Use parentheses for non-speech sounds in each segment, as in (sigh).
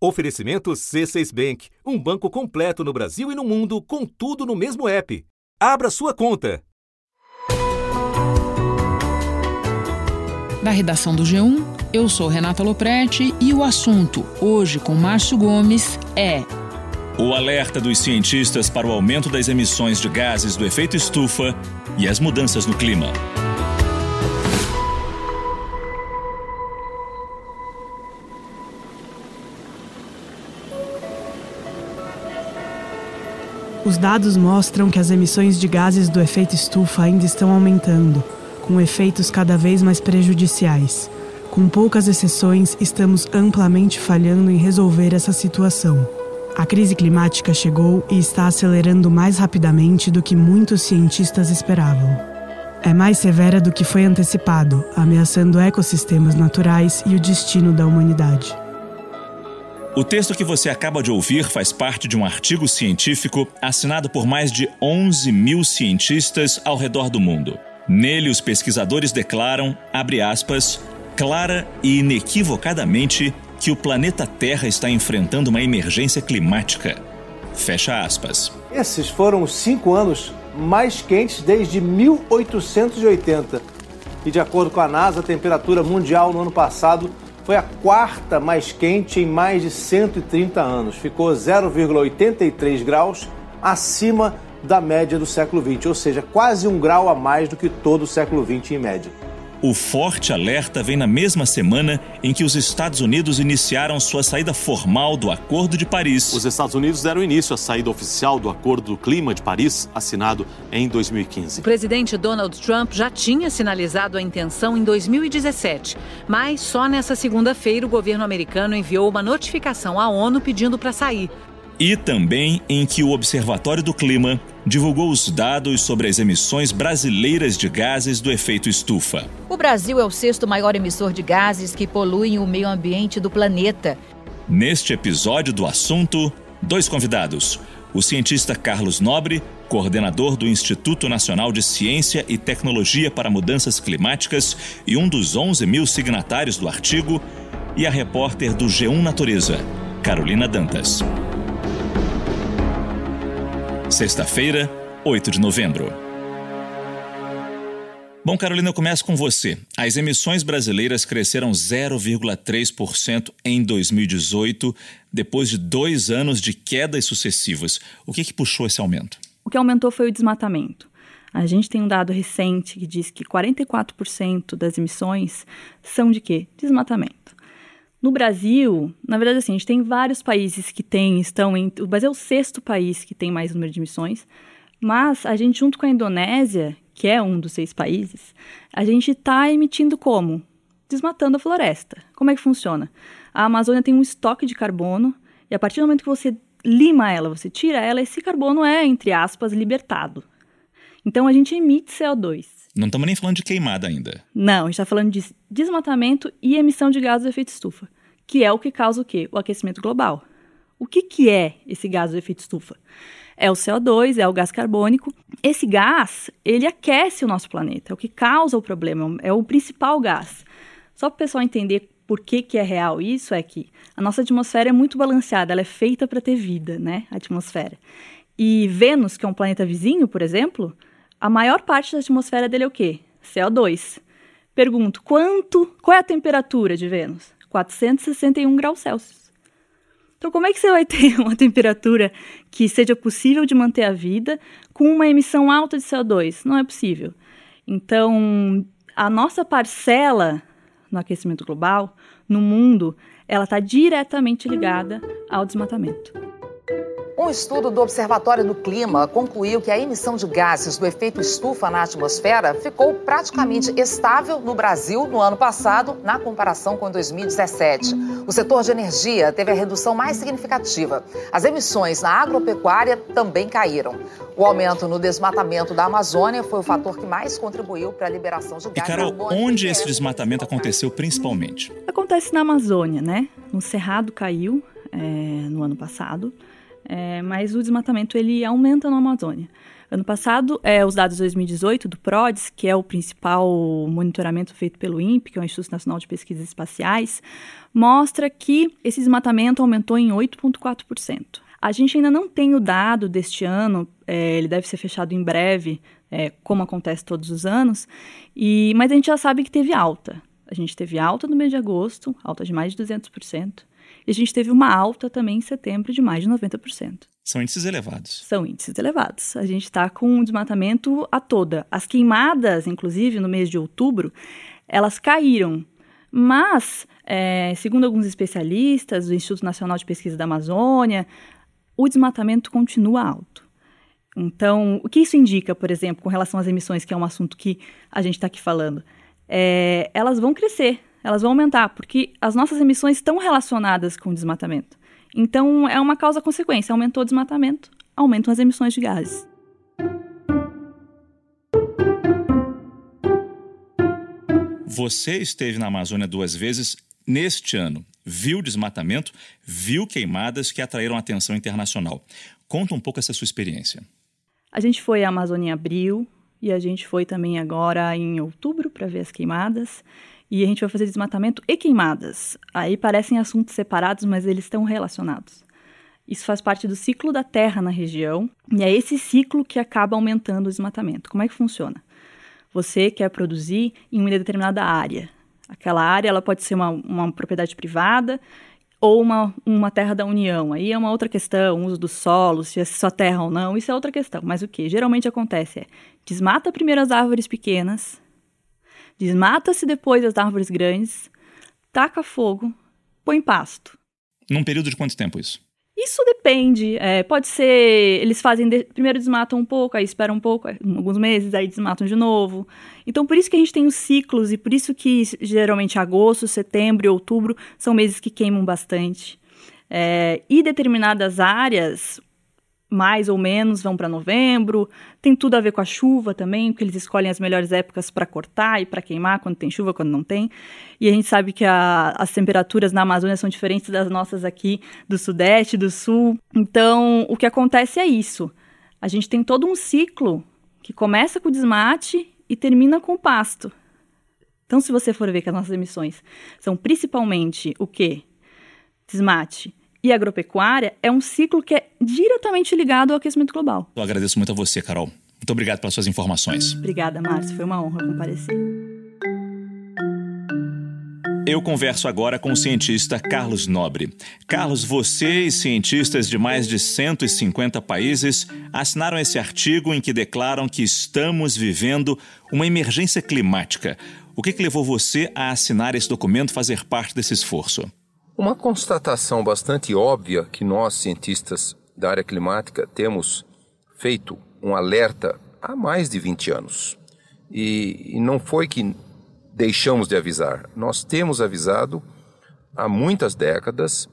Oferecimento C6 Bank, um banco completo no Brasil e no mundo, com tudo no mesmo app. Abra sua conta. Da redação do G1, eu sou Renata Loprete e o assunto, hoje com Márcio Gomes, é. O alerta dos cientistas para o aumento das emissões de gases do efeito estufa e as mudanças no clima. Os dados mostram que as emissões de gases do efeito estufa ainda estão aumentando, com efeitos cada vez mais prejudiciais. Com poucas exceções, estamos amplamente falhando em resolver essa situação. A crise climática chegou e está acelerando mais rapidamente do que muitos cientistas esperavam. É mais severa do que foi antecipado, ameaçando ecossistemas naturais e o destino da humanidade. O texto que você acaba de ouvir faz parte de um artigo científico assinado por mais de 11 mil cientistas ao redor do mundo. Nele, os pesquisadores declaram, abre aspas, clara e inequivocadamente que o planeta Terra está enfrentando uma emergência climática. Fecha aspas. Esses foram os cinco anos mais quentes desde 1880. E de acordo com a NASA, a temperatura mundial no ano passado foi a quarta mais quente em mais de 130 anos. Ficou 0,83 graus acima da média do século XX, ou seja, quase um grau a mais do que todo o século XX em média. O forte alerta vem na mesma semana em que os Estados Unidos iniciaram sua saída formal do Acordo de Paris. Os Estados Unidos deram início à saída oficial do Acordo do Clima de Paris, assinado em 2015. O presidente Donald Trump já tinha sinalizado a intenção em 2017, mas só nessa segunda-feira o governo americano enviou uma notificação à ONU pedindo para sair e também em que o Observatório do Clima divulgou os dados sobre as emissões brasileiras de gases do efeito estufa. O Brasil é o sexto maior emissor de gases que poluem o meio ambiente do planeta. Neste episódio do assunto, dois convidados. O cientista Carlos Nobre, coordenador do Instituto Nacional de Ciência e Tecnologia para Mudanças Climáticas e um dos 11 mil signatários do artigo, e a repórter do G1 Natureza, Carolina Dantas. Sexta-feira, 8 de novembro. Bom, Carolina, eu começo com você. As emissões brasileiras cresceram 0,3% em 2018, depois de dois anos de quedas sucessivas. O que, que puxou esse aumento? O que aumentou foi o desmatamento. A gente tem um dado recente que diz que 44% das emissões são de quê? Desmatamento. No Brasil, na verdade, assim, a gente tem vários países que têm, estão em. O Brasil é o sexto país que tem mais número de emissões, mas a gente, junto com a Indonésia, que é um dos seis países, a gente está emitindo como? Desmatando a floresta. Como é que funciona? A Amazônia tem um estoque de carbono, e a partir do momento que você lima ela, você tira ela, esse carbono é, entre aspas, libertado. Então a gente emite CO2. Não estamos nem falando de queimada ainda. Não, a gente está falando de desmatamento e emissão de gases de efeito estufa, que é o que causa o quê? O aquecimento global. O que, que é esse gás de efeito estufa? É o CO2, é o gás carbônico. Esse gás, ele aquece o nosso planeta, é o que causa o problema, é o principal gás. Só para o pessoal entender por que, que é real isso, é que a nossa atmosfera é muito balanceada, ela é feita para ter vida, né? A atmosfera. E Vênus, que é um planeta vizinho, por exemplo, a maior parte da atmosfera dele é o quê? CO2. Pergunto, quanto, qual é a temperatura de Vênus? 461 graus Celsius. Então, como é que você vai ter (laughs) uma temperatura que seja possível de manter a vida com uma emissão alta de CO2? Não é possível. Então, a nossa parcela no aquecimento global, no mundo, ela está diretamente ligada ao desmatamento. Um estudo do Observatório do Clima concluiu que a emissão de gases do efeito estufa na atmosfera ficou praticamente estável no Brasil no ano passado, na comparação com 2017. O setor de energia teve a redução mais significativa. As emissões na agropecuária também caíram. O aumento no desmatamento da Amazônia foi o fator que mais contribuiu para a liberação de gases. E, Carol, onde esse desmatamento aconteceu principalmente? Acontece na Amazônia, né? No Cerrado caiu é, no ano passado é, mas o desmatamento ele aumenta na Amazônia. Ano passado, é, os dados de 2018 do PRODES, que é o principal monitoramento feito pelo INPE, que é o Instituto Nacional de Pesquisas Espaciais, mostra que esse desmatamento aumentou em 8,4%. A gente ainda não tem o dado deste ano, é, ele deve ser fechado em breve, é, como acontece todos os anos, e, mas a gente já sabe que teve alta. A gente teve alta no mês de agosto, alta de mais de 200%, e a gente teve uma alta também em setembro de mais de 90%. São índices elevados. São índices elevados. A gente está com um desmatamento a toda. As queimadas, inclusive, no mês de outubro, elas caíram. Mas, é, segundo alguns especialistas do Instituto Nacional de Pesquisa da Amazônia, o desmatamento continua alto. Então, o que isso indica, por exemplo, com relação às emissões, que é um assunto que a gente está aqui falando? É, elas vão crescer, elas vão aumentar, porque as nossas emissões estão relacionadas com o desmatamento. Então, é uma causa-consequência. Aumentou o desmatamento, aumentam as emissões de gases. Você esteve na Amazônia duas vezes neste ano. Viu desmatamento, viu queimadas que atraíram atenção internacional. Conta um pouco essa sua experiência. A gente foi à Amazônia em abril e a gente foi também agora em outubro para ver as queimadas e a gente vai fazer desmatamento e queimadas. Aí parecem assuntos separados, mas eles estão relacionados. Isso faz parte do ciclo da Terra na região, e é esse ciclo que acaba aumentando o desmatamento. Como é que funciona? Você quer produzir em uma determinada área. Aquela área ela pode ser uma, uma propriedade privada ou uma, uma terra da União. Aí é uma outra questão, o uso do solo, se é sua terra ou não, isso é outra questão. Mas o que geralmente acontece é desmata primeiro as árvores pequenas, Desmata-se depois as árvores grandes, taca fogo, põe pasto. Num período de quanto tempo isso? Isso depende. É, pode ser. Eles fazem. De, primeiro desmatam um pouco, aí esperam um pouco, alguns meses, aí desmatam de novo. Então, por isso que a gente tem os ciclos, e por isso que geralmente agosto, setembro e outubro são meses que queimam bastante. É, e determinadas áreas, mais ou menos vão para novembro. Tem tudo a ver com a chuva também, porque eles escolhem as melhores épocas para cortar e para queimar, quando tem chuva, quando não tem. E a gente sabe que a, as temperaturas na Amazônia são diferentes das nossas aqui do Sudeste, do Sul. Então, o que acontece é isso. A gente tem todo um ciclo que começa com o desmate e termina com o pasto. Então, se você for ver que as nossas emissões são principalmente o quê? Desmate, e agropecuária é um ciclo que é diretamente ligado ao aquecimento global. Eu agradeço muito a você, Carol. Muito obrigado pelas suas informações. Obrigada, Márcio. Foi uma honra comparecer. Eu converso agora com o cientista Carlos Nobre. Carlos, você e cientistas de mais de 150 países assinaram esse artigo em que declaram que estamos vivendo uma emergência climática. O que, que levou você a assinar esse documento, fazer parte desse esforço? Uma constatação bastante óbvia que nós, cientistas da área climática, temos feito um alerta há mais de 20 anos. E, e não foi que deixamos de avisar, nós temos avisado há muitas décadas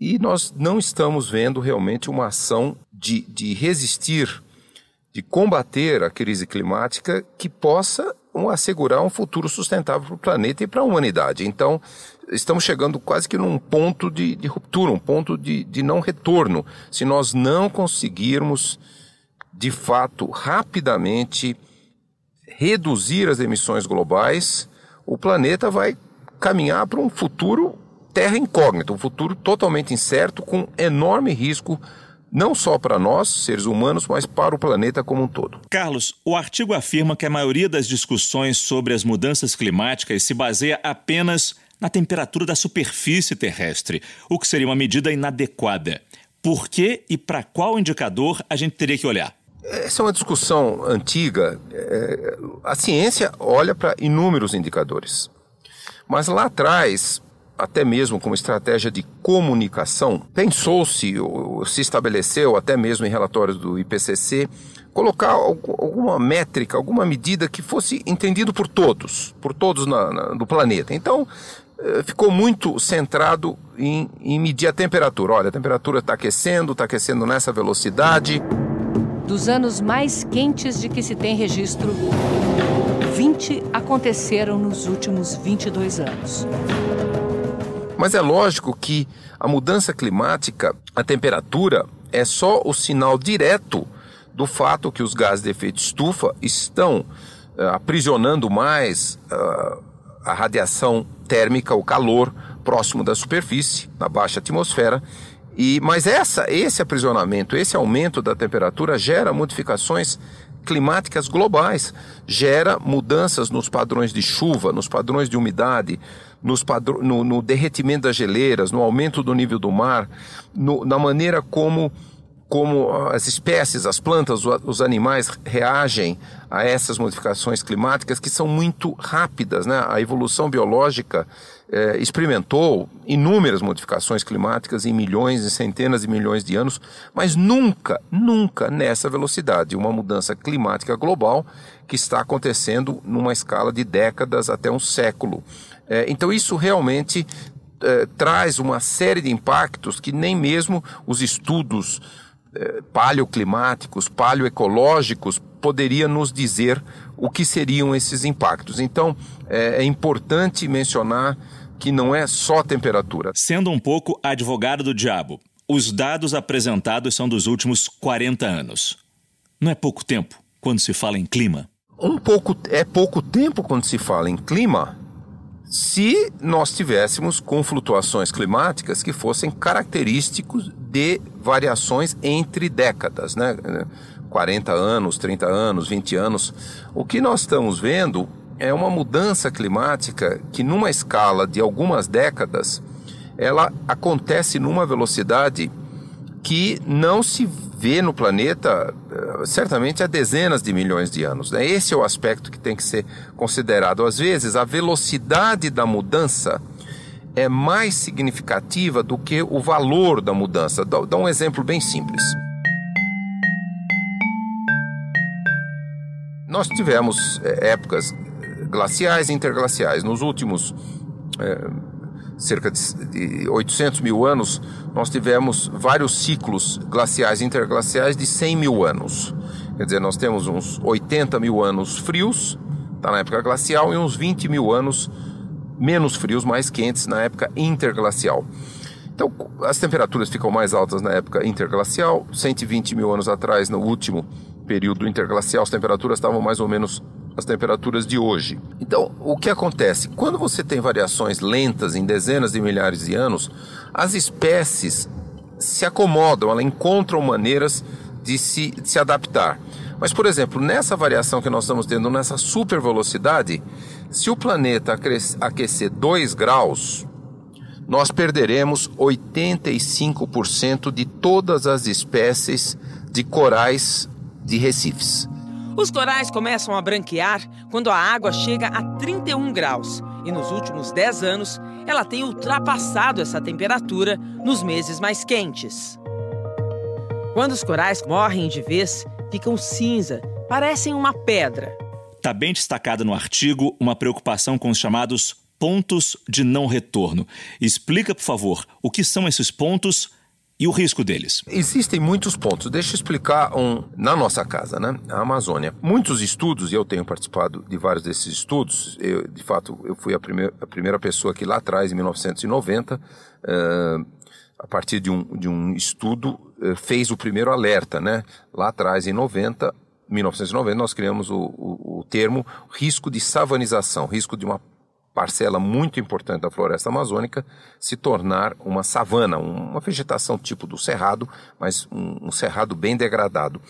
e nós não estamos vendo realmente uma ação de, de resistir, de combater a crise climática que possa um, assegurar um futuro sustentável para o planeta e para a humanidade. Então, estamos chegando quase que num ponto de, de ruptura, um ponto de, de não retorno. Se nós não conseguirmos, de fato, rapidamente reduzir as emissões globais, o planeta vai caminhar para um futuro terra incógnita, um futuro totalmente incerto, com enorme risco não só para nós, seres humanos, mas para o planeta como um todo. Carlos, o artigo afirma que a maioria das discussões sobre as mudanças climáticas se baseia apenas na temperatura da superfície terrestre, o que seria uma medida inadequada. Por que e para qual indicador a gente teria que olhar? Essa é uma discussão antiga. É, a ciência olha para inúmeros indicadores. Mas lá atrás, até mesmo como estratégia de comunicação, pensou-se, se estabeleceu, até mesmo em relatórios do IPCC, colocar alguma métrica, alguma medida que fosse entendido por todos, por todos na, na, planeta. Então, eh, ficou muito centrado em, em medir a temperatura. Olha, a temperatura está aquecendo, está aquecendo nessa velocidade. Dos anos mais quentes de que se tem registro, 20 aconteceram nos últimos 22 anos. Mas é lógico que a mudança climática, a temperatura, é só o sinal direto do fato que os gases de efeito estufa estão uh, aprisionando mais uh, a radiação térmica, o calor próximo da superfície, na baixa atmosfera, e, mas essa, esse aprisionamento, esse aumento da temperatura gera modificações climáticas globais, gera mudanças nos padrões de chuva, nos padrões de umidade, nos padr no, no derretimento das geleiras, no aumento do nível do mar, no, na maneira como como as espécies, as plantas, os animais reagem a essas modificações climáticas que são muito rápidas. Né? A evolução biológica eh, experimentou inúmeras modificações climáticas em milhões e centenas de milhões de anos, mas nunca, nunca nessa velocidade. Uma mudança climática global que está acontecendo numa escala de décadas até um século. Eh, então, isso realmente eh, traz uma série de impactos que nem mesmo os estudos paleoclimáticos, paleoecológicos, poderia nos dizer o que seriam esses impactos. Então, é, é importante mencionar que não é só temperatura. Sendo um pouco advogado do diabo, os dados apresentados são dos últimos 40 anos. Não é pouco tempo quando se fala em clima? Um pouco é pouco tempo quando se fala em clima, se nós tivéssemos com flutuações climáticas que fossem característicos de variações entre décadas, né? 40 anos, 30 anos, 20 anos. O que nós estamos vendo é uma mudança climática que numa escala de algumas décadas, ela acontece numa velocidade que não se vê no planeta eh, certamente há dezenas de milhões de anos. Né? Esse é o aspecto que tem que ser considerado. Às vezes, a velocidade da mudança é mais significativa do que o valor da mudança. Dá, um exemplo bem simples. Nós tivemos é, épocas glaciais e interglaciais. Nos últimos é, cerca de 800 mil anos, nós tivemos vários ciclos glaciais e interglaciais de 100 mil anos. Quer dizer, nós temos uns 80 mil anos frios, tá na época glacial, e uns 20 mil anos menos frios, mais quentes na época interglacial. Então, as temperaturas ficam mais altas na época interglacial. 120 mil anos atrás, no último período interglacial, as temperaturas estavam mais ou menos as temperaturas de hoje. Então, o que acontece? Quando você tem variações lentas em dezenas de milhares de anos, as espécies se acomodam, elas encontram maneiras de se, de se adaptar. Mas, por exemplo, nessa variação que nós estamos tendo, nessa super velocidade, se o planeta aquecer 2 graus, nós perderemos 85% de todas as espécies de corais de recifes. Os corais começam a branquear quando a água chega a 31 graus e nos últimos 10 anos ela tem ultrapassado essa temperatura nos meses mais quentes. Quando os corais morrem de vez, ficam cinza, parecem uma pedra. Está bem destacada no artigo uma preocupação com os chamados pontos de não retorno. Explica, por favor, o que são esses pontos e o risco deles? Existem muitos pontos. Deixa eu explicar um na nossa casa, né? A Amazônia. Muitos estudos, e eu tenho participado de vários desses estudos. Eu, de fato, eu fui a, primeir, a primeira pessoa que lá atrás, em 1990, uh, eh, a partir de um, de um estudo, uh, fez o primeiro alerta, né? Lá atrás, em 90, 1990, nós criamos o, o, o termo risco de savanização, risco de uma parcela muito importante da floresta amazônica se tornar uma savana, uma vegetação tipo do cerrado, mas um, um cerrado bem degradado.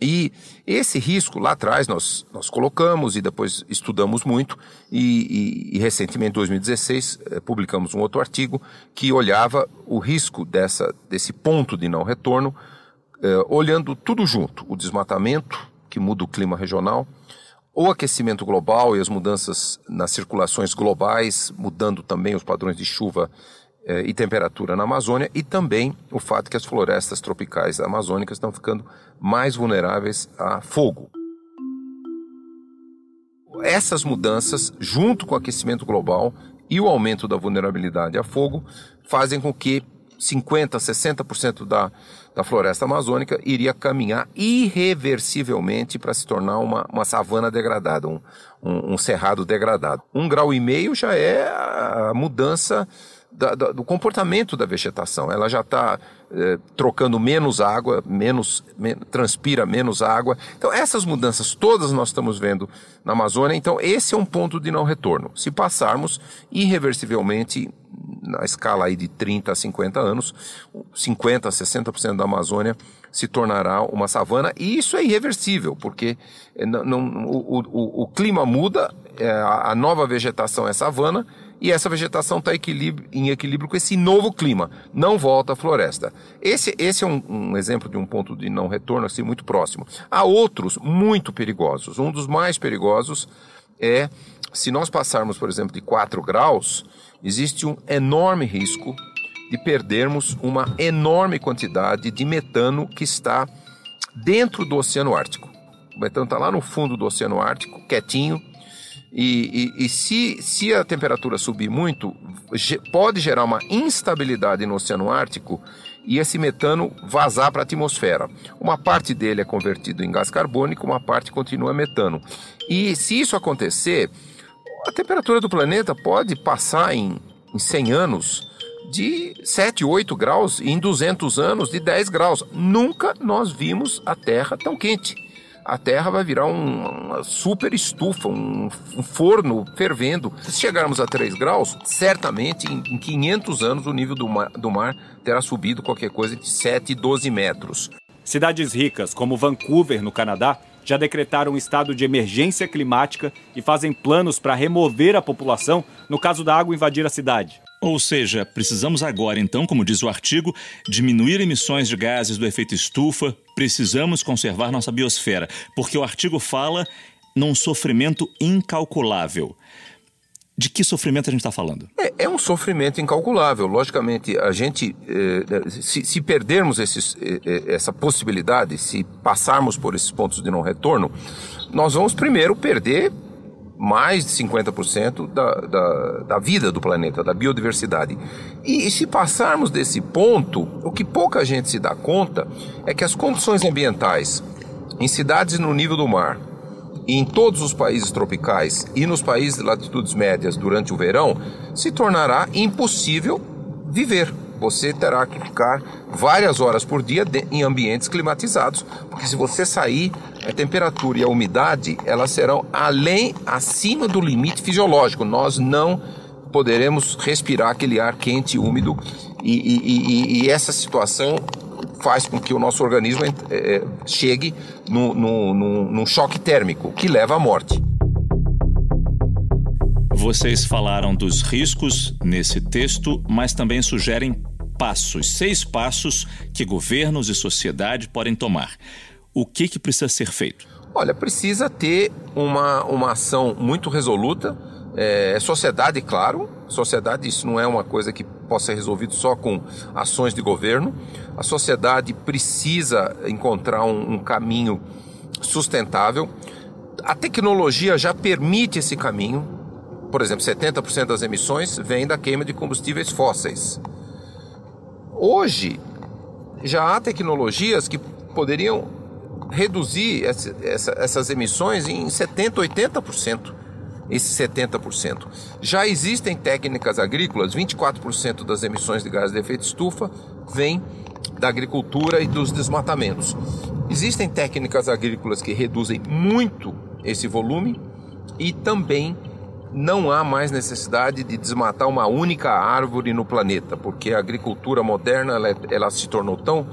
E esse risco lá atrás nós, nós colocamos e depois estudamos muito e, e, e recentemente, em 2016, eh, publicamos um outro artigo que olhava o risco dessa, desse ponto de não retorno, eh, olhando tudo junto, o desmatamento, que muda o clima regional, o aquecimento global e as mudanças nas circulações globais, mudando também os padrões de chuva eh, e temperatura na Amazônia, e também o fato que as florestas tropicais amazônicas estão ficando mais vulneráveis a fogo. Essas mudanças, junto com o aquecimento global e o aumento da vulnerabilidade a fogo, fazem com que 50%, 60% da, da floresta amazônica iria caminhar irreversivelmente para se tornar uma, uma savana degradada, um, um, um, cerrado degradado. Um grau e meio já é a mudança da, da, do comportamento da vegetação. Ela já está eh, trocando menos água, menos men transpira menos água. Então essas mudanças todas nós estamos vendo na Amazônia. Então esse é um ponto de não retorno. Se passarmos irreversivelmente na escala aí de 30 a 50 anos, 50 a 60% da Amazônia se tornará uma savana e isso é irreversível, porque eh, não, não, o, o, o, clima muda, é, a nova vegetação é savana e essa vegetação está em equilíbrio com esse novo clima, não volta à floresta. Esse, esse é um, um, exemplo de um ponto de não retorno assim muito próximo. Há outros muito perigosos. Um dos mais perigosos é se nós passarmos, por exemplo, de 4 graus, existe um enorme risco de perdermos uma enorme quantidade de metano que está dentro do Oceano Ártico. O metano está lá no fundo do Oceano Ártico, quietinho, e, e, e, se, se a temperatura subir muito, pode gerar uma instabilidade no Oceano Ártico e esse metano vazar para a atmosfera. Uma parte dele é convertido em gás carbônico, uma parte continua metano. E se isso acontecer, a temperatura do planeta pode passar em, em 100 anos de 7, 8 graus e em 200 anos de 10 graus. Nunca nós vimos a Terra tão quente a Terra vai virar um, uma super estufa, um, um, forno fervendo. Se chegarmos a 3 graus, certamente em, em 500 anos o nível do mar, do mar terá subido qualquer coisa de 7, 12 metros. Cidades ricas, como Vancouver, no Canadá, já decretaram um estado de emergência climática e fazem planos para remover a população no caso da água invadir a cidade. Ou seja, precisamos agora, então, como diz o artigo, diminuir emissões de gases do efeito estufa, precisamos conservar nossa biosfera, porque o artigo fala num sofrimento incalculável. De que sofrimento a gente está falando? É, é, um sofrimento incalculável. Logicamente, a gente, eh, se, se, perdermos esses, eh, eh, essa possibilidade, se passarmos por esses pontos de não retorno, nós vamos primeiro perder mais de 50% da, da, da vida do planeta, da biodiversidade. E, e se passarmos desse ponto, o que pouca gente se dá conta é que as condições ambientais em cidades no nível do mar, em todos os países tropicais e nos países de latitudes médias durante o verão, se tornará impossível viver você terá que ficar várias horas por dia em ambientes climatizados, porque se você sair, a temperatura e a umidade elas serão além, acima do limite fisiológico. Nós não poderemos respirar aquele ar quente e úmido e, e, e, e essa situação faz com que o nosso organismo é, chegue num choque térmico que leva à morte. Vocês falaram dos riscos nesse texto, mas também sugerem passos, seis passos que governos e sociedade podem tomar. O que, que precisa ser feito? Olha, precisa ter uma, uma ação muito resoluta. É, sociedade, claro. Sociedade, isso não é uma coisa que possa ser resolvido só com ações de governo. A sociedade precisa encontrar um, um caminho sustentável. A tecnologia já permite esse caminho. Por exemplo, 70% das emissões vem da queima de combustíveis fósseis. Hoje, já há tecnologias que poderiam reduzir essa, essa, essas emissões em 70%, 80%. Esse 70%. Já existem técnicas agrícolas, 24% das emissões de gases de efeito estufa vêm da agricultura e dos desmatamentos. Existem técnicas agrícolas que reduzem muito esse volume e também não há mais necessidade de desmatar uma única árvore no planeta, porque a agricultura moderna ela, ela se tornou tão,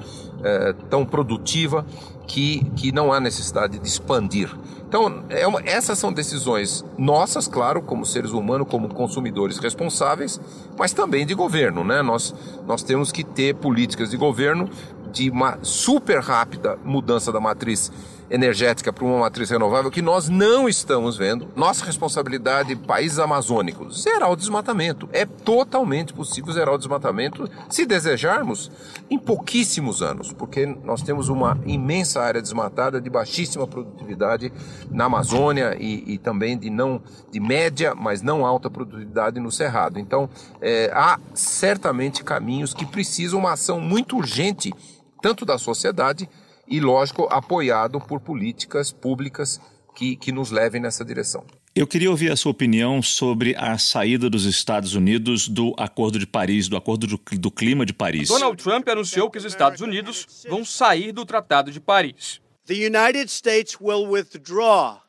é, tão produtiva que, que não há necessidade de expandir. Então, é uma, essas são decisões nossas, claro, como seres humanos, como consumidores responsáveis, mas também de governo. Né? Nós, nós temos que ter políticas de governo de uma super rápida mudança da matriz energética para uma matriz renovável que nós não estamos vendo. Nossa responsabilidade, países amazônicos, zerar o desmatamento. É totalmente possível zerar o desmatamento se desejarmos em pouquíssimos anos, porque nós temos uma imensa área desmatada de baixíssima produtividade na Amazônia e, e também de não de média, mas não alta produtividade no Cerrado. Então, é, há certamente caminhos que precisam uma ação muito urgente tanto da sociedade e, lógico, apoiado por políticas públicas que, que nos levem nessa direção. Eu queria ouvir a sua opinião sobre a saída dos Estados Unidos do Acordo de Paris, do Acordo do, do Clima de Paris. Donald Trump anunciou que os Estados Unidos vão sair do Tratado de Paris. The United States will withdraw.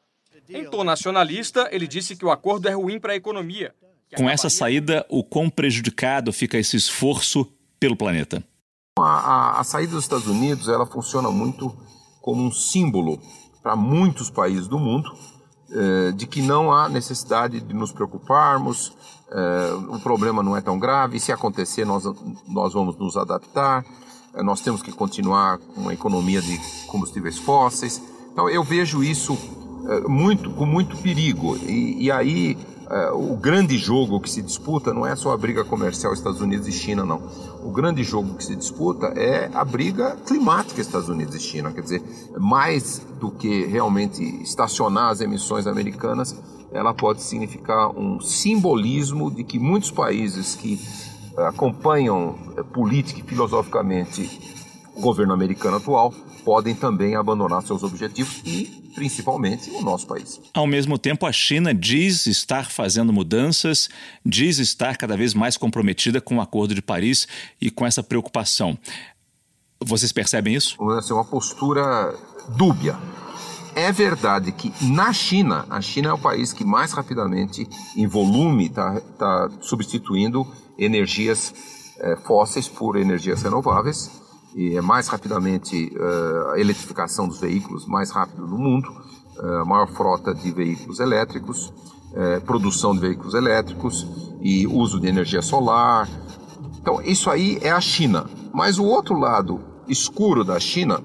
Em tom nacionalista, ele disse que o acordo é ruim para a economia. Com essa saída, o quão prejudicado fica esse esforço pelo planeta? A, a, a saída dos Estados Unidos ela funciona muito como um símbolo para muitos países do mundo eh, de que não há necessidade de nos preocuparmos, eh, o problema não é tão grave, se acontecer nós, nós vamos nos adaptar, eh, nós temos que continuar com uma economia de combustíveis fósseis. Então eu vejo isso muito, com muito perigo. E, e aí o grande jogo que se disputa não é só a briga comercial Estados Unidos e China, não. O grande jogo que se disputa é a briga climática Estados Unidos e China. Quer dizer, mais do que realmente estacionar as emissões americanas, ela pode significar um simbolismo de que muitos países que acompanham política e filosoficamente o governo americano atual podem também abandonar seus objetivos e, principalmente, o nosso país. Ao mesmo tempo, a China diz estar fazendo mudanças, diz estar cada vez mais comprometida com o Acordo de Paris e com essa preocupação. Vocês percebem isso? É uma postura dúbia. É verdade que na China, a China é o país que mais rapidamente, em volume, está tá substituindo energias é, fósseis por energias renováveis e é mais rapidamente uh, a eletrificação dos veículos, mais rápido no mundo, uh, maior frota de veículos elétricos, uh, produção de veículos elétricos e uso de energia solar. Então, isso aí é a China. Mas o outro lado escuro da China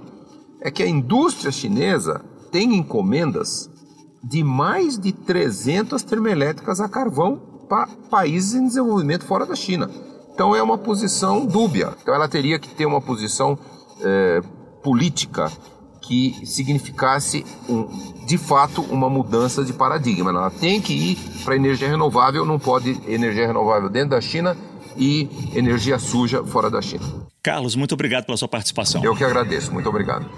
é que a indústria chinesa tem encomendas de mais de 300 termoelétricas a carvão para países em desenvolvimento fora da China. Então é uma posição dúbia. Então ela teria que ter uma posição é, política que significasse, um, de fato, uma mudança de paradigma. Ela tem que ir para energia renovável, não pode energia renovável dentro da China e energia suja fora da China. Carlos, muito obrigado pela sua participação. Eu que agradeço. Muito obrigado.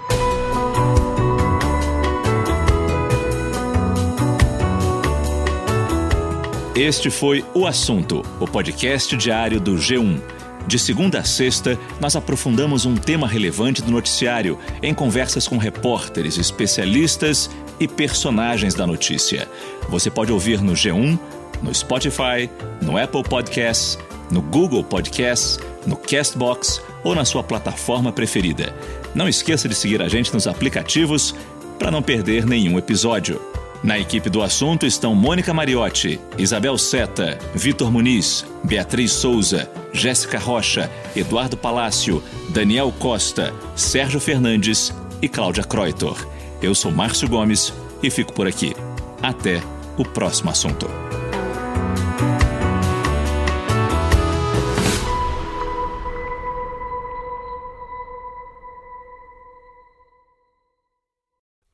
Este foi O Assunto, o podcast diário do G1. De segunda a sexta, nós aprofundamos um tema relevante do noticiário em conversas com repórteres, especialistas e personagens da notícia. Você pode ouvir no G1, no Spotify, no Apple Podcasts, no Google Podcasts, no Castbox ou na sua plataforma preferida. Não esqueça de seguir a gente nos aplicativos para não perder nenhum episódio. Na equipe do assunto estão Mônica Mariotti, Isabel Seta, Vitor Muniz, Beatriz Souza, Jéssica Rocha, Eduardo Palácio, Daniel Costa, Sérgio Fernandes e Cláudia Kreutor. Eu sou Márcio Gomes e fico por aqui. Até o próximo assunto.